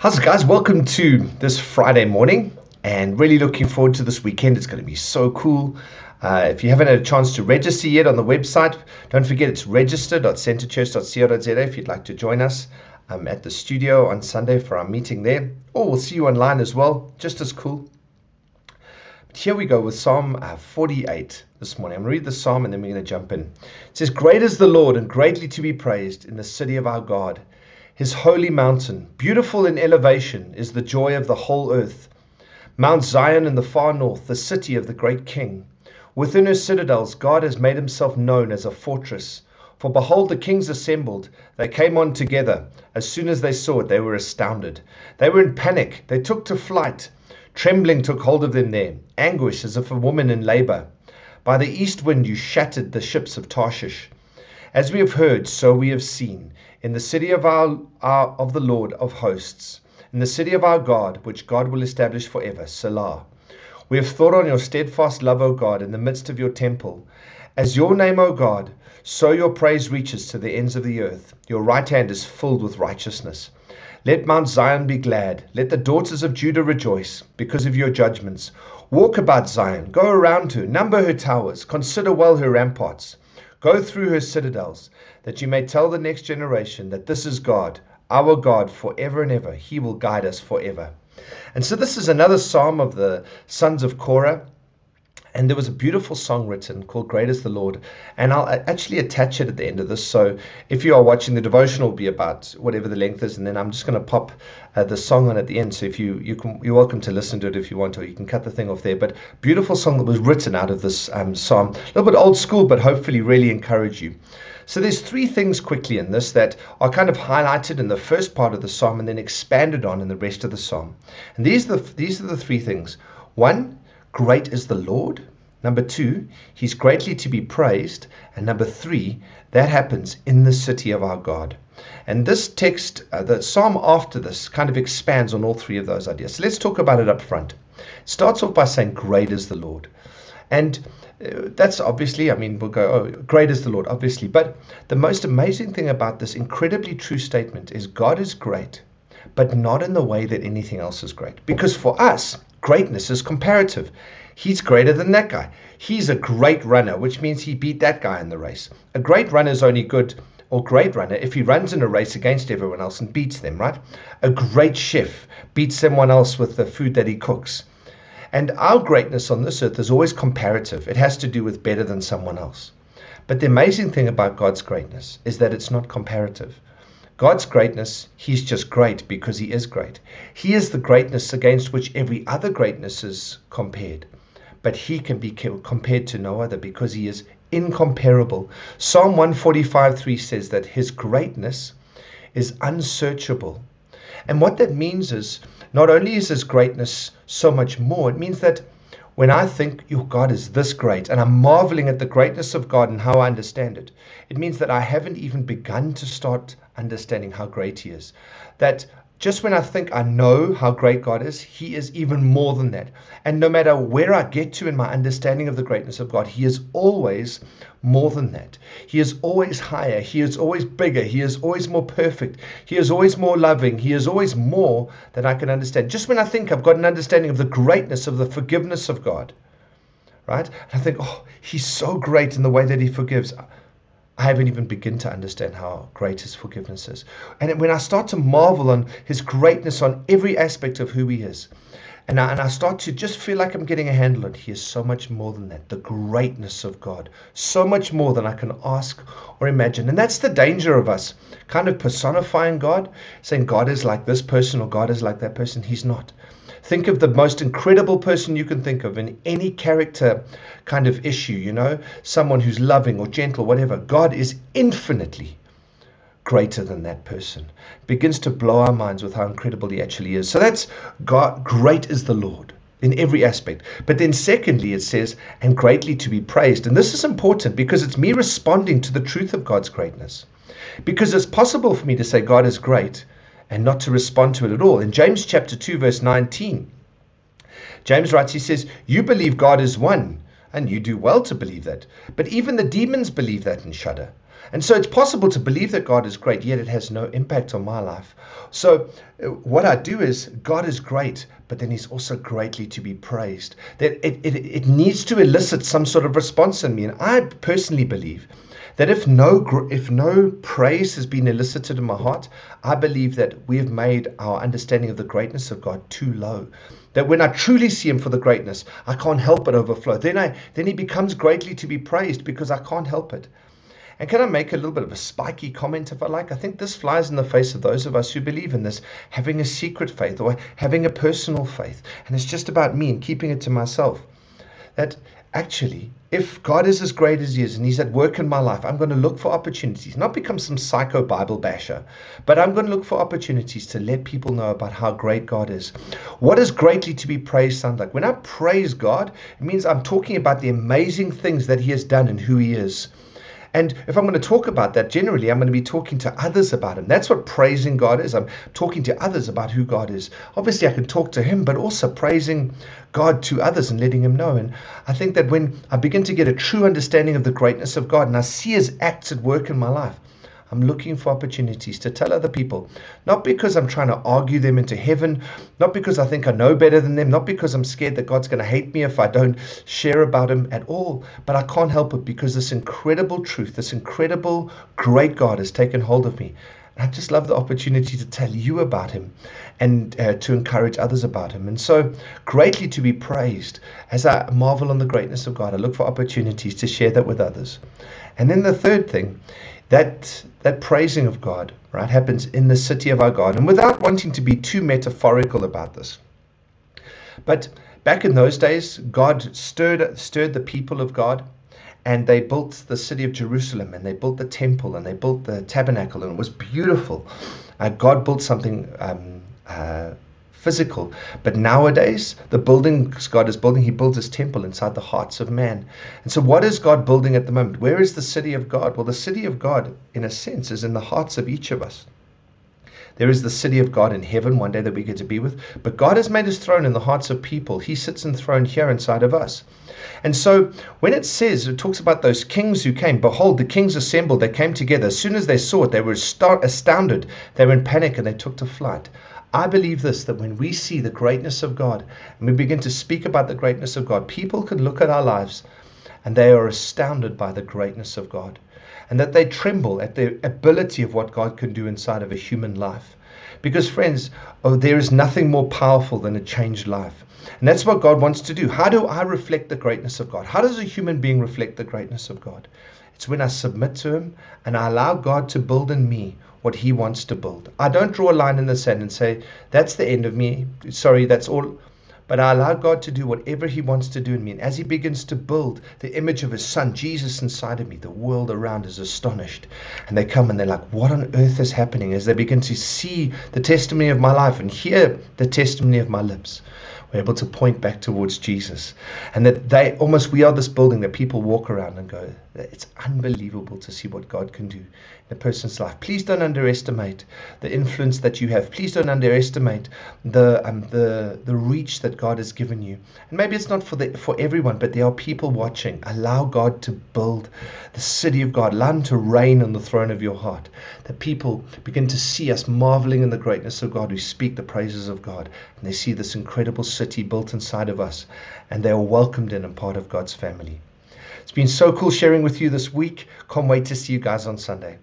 How's it, guys? Welcome to this Friday morning, and really looking forward to this weekend. It's going to be so cool. Uh, if you haven't had a chance to register yet on the website, don't forget it's register.centerchurch.co.za if you'd like to join us um, at the studio on Sunday for our meeting there, or we'll see you online as well. Just as cool. But here we go with Psalm uh, 48 this morning. I'm going to read the psalm and then we're going to jump in. It says, Great is the Lord and greatly to be praised in the city of our God his holy mountain. Beautiful in elevation is the joy of the whole earth. Mount Zion in the far north, the city of the great king. Within her citadels, God has made himself known as a fortress. For behold, the kings assembled. They came on together. As soon as they saw it, they were astounded. They were in panic. They took to flight. Trembling took hold of them there, anguish as if a woman in labor. By the east wind you shattered the ships of Tarshish. As we have heard, so we have seen in the city of our, our, of the Lord of hosts, in the city of our God, which God will establish forever. Selah. We have thought on your steadfast love, O God, in the midst of your temple. As your name, O God, so your praise reaches to the ends of the earth. Your right hand is filled with righteousness. Let Mount Zion be glad. Let the daughters of Judah rejoice because of your judgments. Walk about Zion, go around her, number her towers, consider well her ramparts. Go through her citadels, that you may tell the next generation that this is God, our God, forever and ever. He will guide us forever. And so, this is another psalm of the sons of Korah. And there was a beautiful song written called Great is the Lord. And I'll actually attach it at the end of this. So if you are watching, the devotion will be about whatever the length is. And then I'm just going to pop uh, the song on at the end. So if you, you can, you're welcome to listen to it if you want, or you can cut the thing off there. But beautiful song that was written out of this um, psalm. A little bit old school, but hopefully really encourage you. So there's three things quickly in this that are kind of highlighted in the first part of the psalm and then expanded on in the rest of the psalm. And these are the, these are the three things. One, Great is the Lord. Number two, He's greatly to be praised. And number three, that happens in the city of our God. And this text, uh, the psalm after this, kind of expands on all three of those ideas. So let's talk about it up front. It starts off by saying, Great is the Lord. And uh, that's obviously, I mean, we'll go, oh, great is the Lord, obviously. But the most amazing thing about this incredibly true statement is God is great, but not in the way that anything else is great. Because for us, Greatness is comparative. He's greater than that guy. He's a great runner, which means he beat that guy in the race. A great runner is only good or great runner if he runs in a race against everyone else and beats them, right? A great chef beats someone else with the food that he cooks. And our greatness on this earth is always comparative. It has to do with better than someone else. But the amazing thing about God's greatness is that it's not comparative. God's greatness, He's just great because He is great. He is the greatness against which every other greatness is compared. But He can be compared to no other because He is incomparable. Psalm 145 3 says that His greatness is unsearchable. And what that means is not only is His greatness so much more, it means that when I think your God is this great and I'm marveling at the greatness of God and how I understand it, it means that I haven't even begun to start understanding how great He is. That just when I think I know how great God is, He is even more than that. And no matter where I get to in my understanding of the greatness of God, He is always more than that. He is always higher. He is always bigger. He is always more perfect. He is always more loving. He is always more than I can understand. Just when I think I've got an understanding of the greatness of the forgiveness of God, right? And I think, oh, He's so great in the way that He forgives. I haven't even begun to understand how great his forgiveness is. And when I start to marvel on his greatness on every aspect of who he is, and I, and I start to just feel like I'm getting a handle on, he is so much more than that. The greatness of God, so much more than I can ask or imagine. And that's the danger of us kind of personifying God, saying God is like this person or God is like that person. He's not. Think of the most incredible person you can think of in any character kind of issue, you know, someone who's loving or gentle, whatever. God is infinitely greater than that person. Begins to blow our minds with how incredible he actually is. So that's God, great is the Lord in every aspect. But then, secondly, it says, and greatly to be praised. And this is important because it's me responding to the truth of God's greatness. Because it's possible for me to say God is great and not to respond to it at all. In James chapter 2, verse 19, James writes, he says, You believe God is one, and you do well to believe that. But even the demons believe that and shudder. And so it's possible to believe that God is great, yet it has no impact on my life. So uh, what I do is God is great, but then He's also greatly to be praised. That it, it, it needs to elicit some sort of response in me. And I personally believe that if no if no praise has been elicited in my heart, I believe that we have made our understanding of the greatness of God too low. That when I truly see Him for the greatness, I can't help but overflow. Then I then He becomes greatly to be praised because I can't help it. And can I make a little bit of a spiky comment if I like? I think this flies in the face of those of us who believe in this, having a secret faith or having a personal faith. And it's just about me and keeping it to myself. That actually, if God is as great as He is and He's at work in my life, I'm going to look for opportunities, not become some psycho Bible basher, but I'm going to look for opportunities to let people know about how great God is. What is greatly to be praised sound like? When I praise God, it means I'm talking about the amazing things that He has done and who He is. And if I'm going to talk about that, generally, I'm going to be talking to others about Him. That's what praising God is. I'm talking to others about who God is. Obviously, I can talk to Him, but also praising God to others and letting Him know. And I think that when I begin to get a true understanding of the greatness of God and I see His acts at work in my life, I'm looking for opportunities to tell other people, not because I'm trying to argue them into heaven, not because I think I know better than them, not because I'm scared that God's going to hate me if I don't share about Him at all, but I can't help it because this incredible truth, this incredible great God has taken hold of me. I just love the opportunity to tell you about Him and uh, to encourage others about Him. And so, greatly to be praised as I marvel on the greatness of God, I look for opportunities to share that with others. And then the third thing that that praising of God, right, happens in the city of our God. And without wanting to be too metaphorical about this. But back in those days, God stirred stirred the people of God and they built the city of Jerusalem and they built the temple and they built the tabernacle and it was beautiful. Uh, God built something um, uh, physical. But nowadays, the buildings God is building, He builds His temple inside the hearts of man. And so, what is God building at the moment? Where is the city of God? Well, the city of God, in a sense, is in the hearts of each of us. There is the city of God in heaven, one day that we get to be with. But God has made his throne in the hearts of people. He sits enthroned here inside of us. And so when it says, it talks about those kings who came, behold, the kings assembled, they came together. As soon as they saw it, they were astounded. They were in panic and they took to flight. I believe this that when we see the greatness of God and we begin to speak about the greatness of God, people can look at our lives and they are astounded by the greatness of God and that they tremble at the ability of what God can do inside of a human life. Because, friends, oh, there is nothing more powerful than a changed life. And that's what God wants to do. How do I reflect the greatness of God? How does a human being reflect the greatness of God? It's when I submit to Him and I allow God to build in me what he wants to build. I don't draw a line in the sand and say, that's the end of me. Sorry, that's all. But I allow God to do whatever He wants to do in me. And as He begins to build the image of His Son, Jesus, inside of me, the world around is astonished. And they come and they're like, What on earth is happening? As they begin to see the testimony of my life and hear the testimony of my lips, we're able to point back towards Jesus. And that they almost, we are this building that people walk around and go, It's unbelievable to see what God can do in a person's life. Please don't underestimate the influence that you have. Please don't underestimate the um, the the reach that God has given you. And maybe it's not for the for everyone, but there are people watching. Allow God to build the city of God. Allow Him to reign on the throne of your heart. That people begin to see us marveling in the greatness of God. We speak the praises of God, and they see this incredible city built inside of us, and they are welcomed in and part of God's family. It's been so cool sharing with you this week. Can't wait to see you guys on Sunday.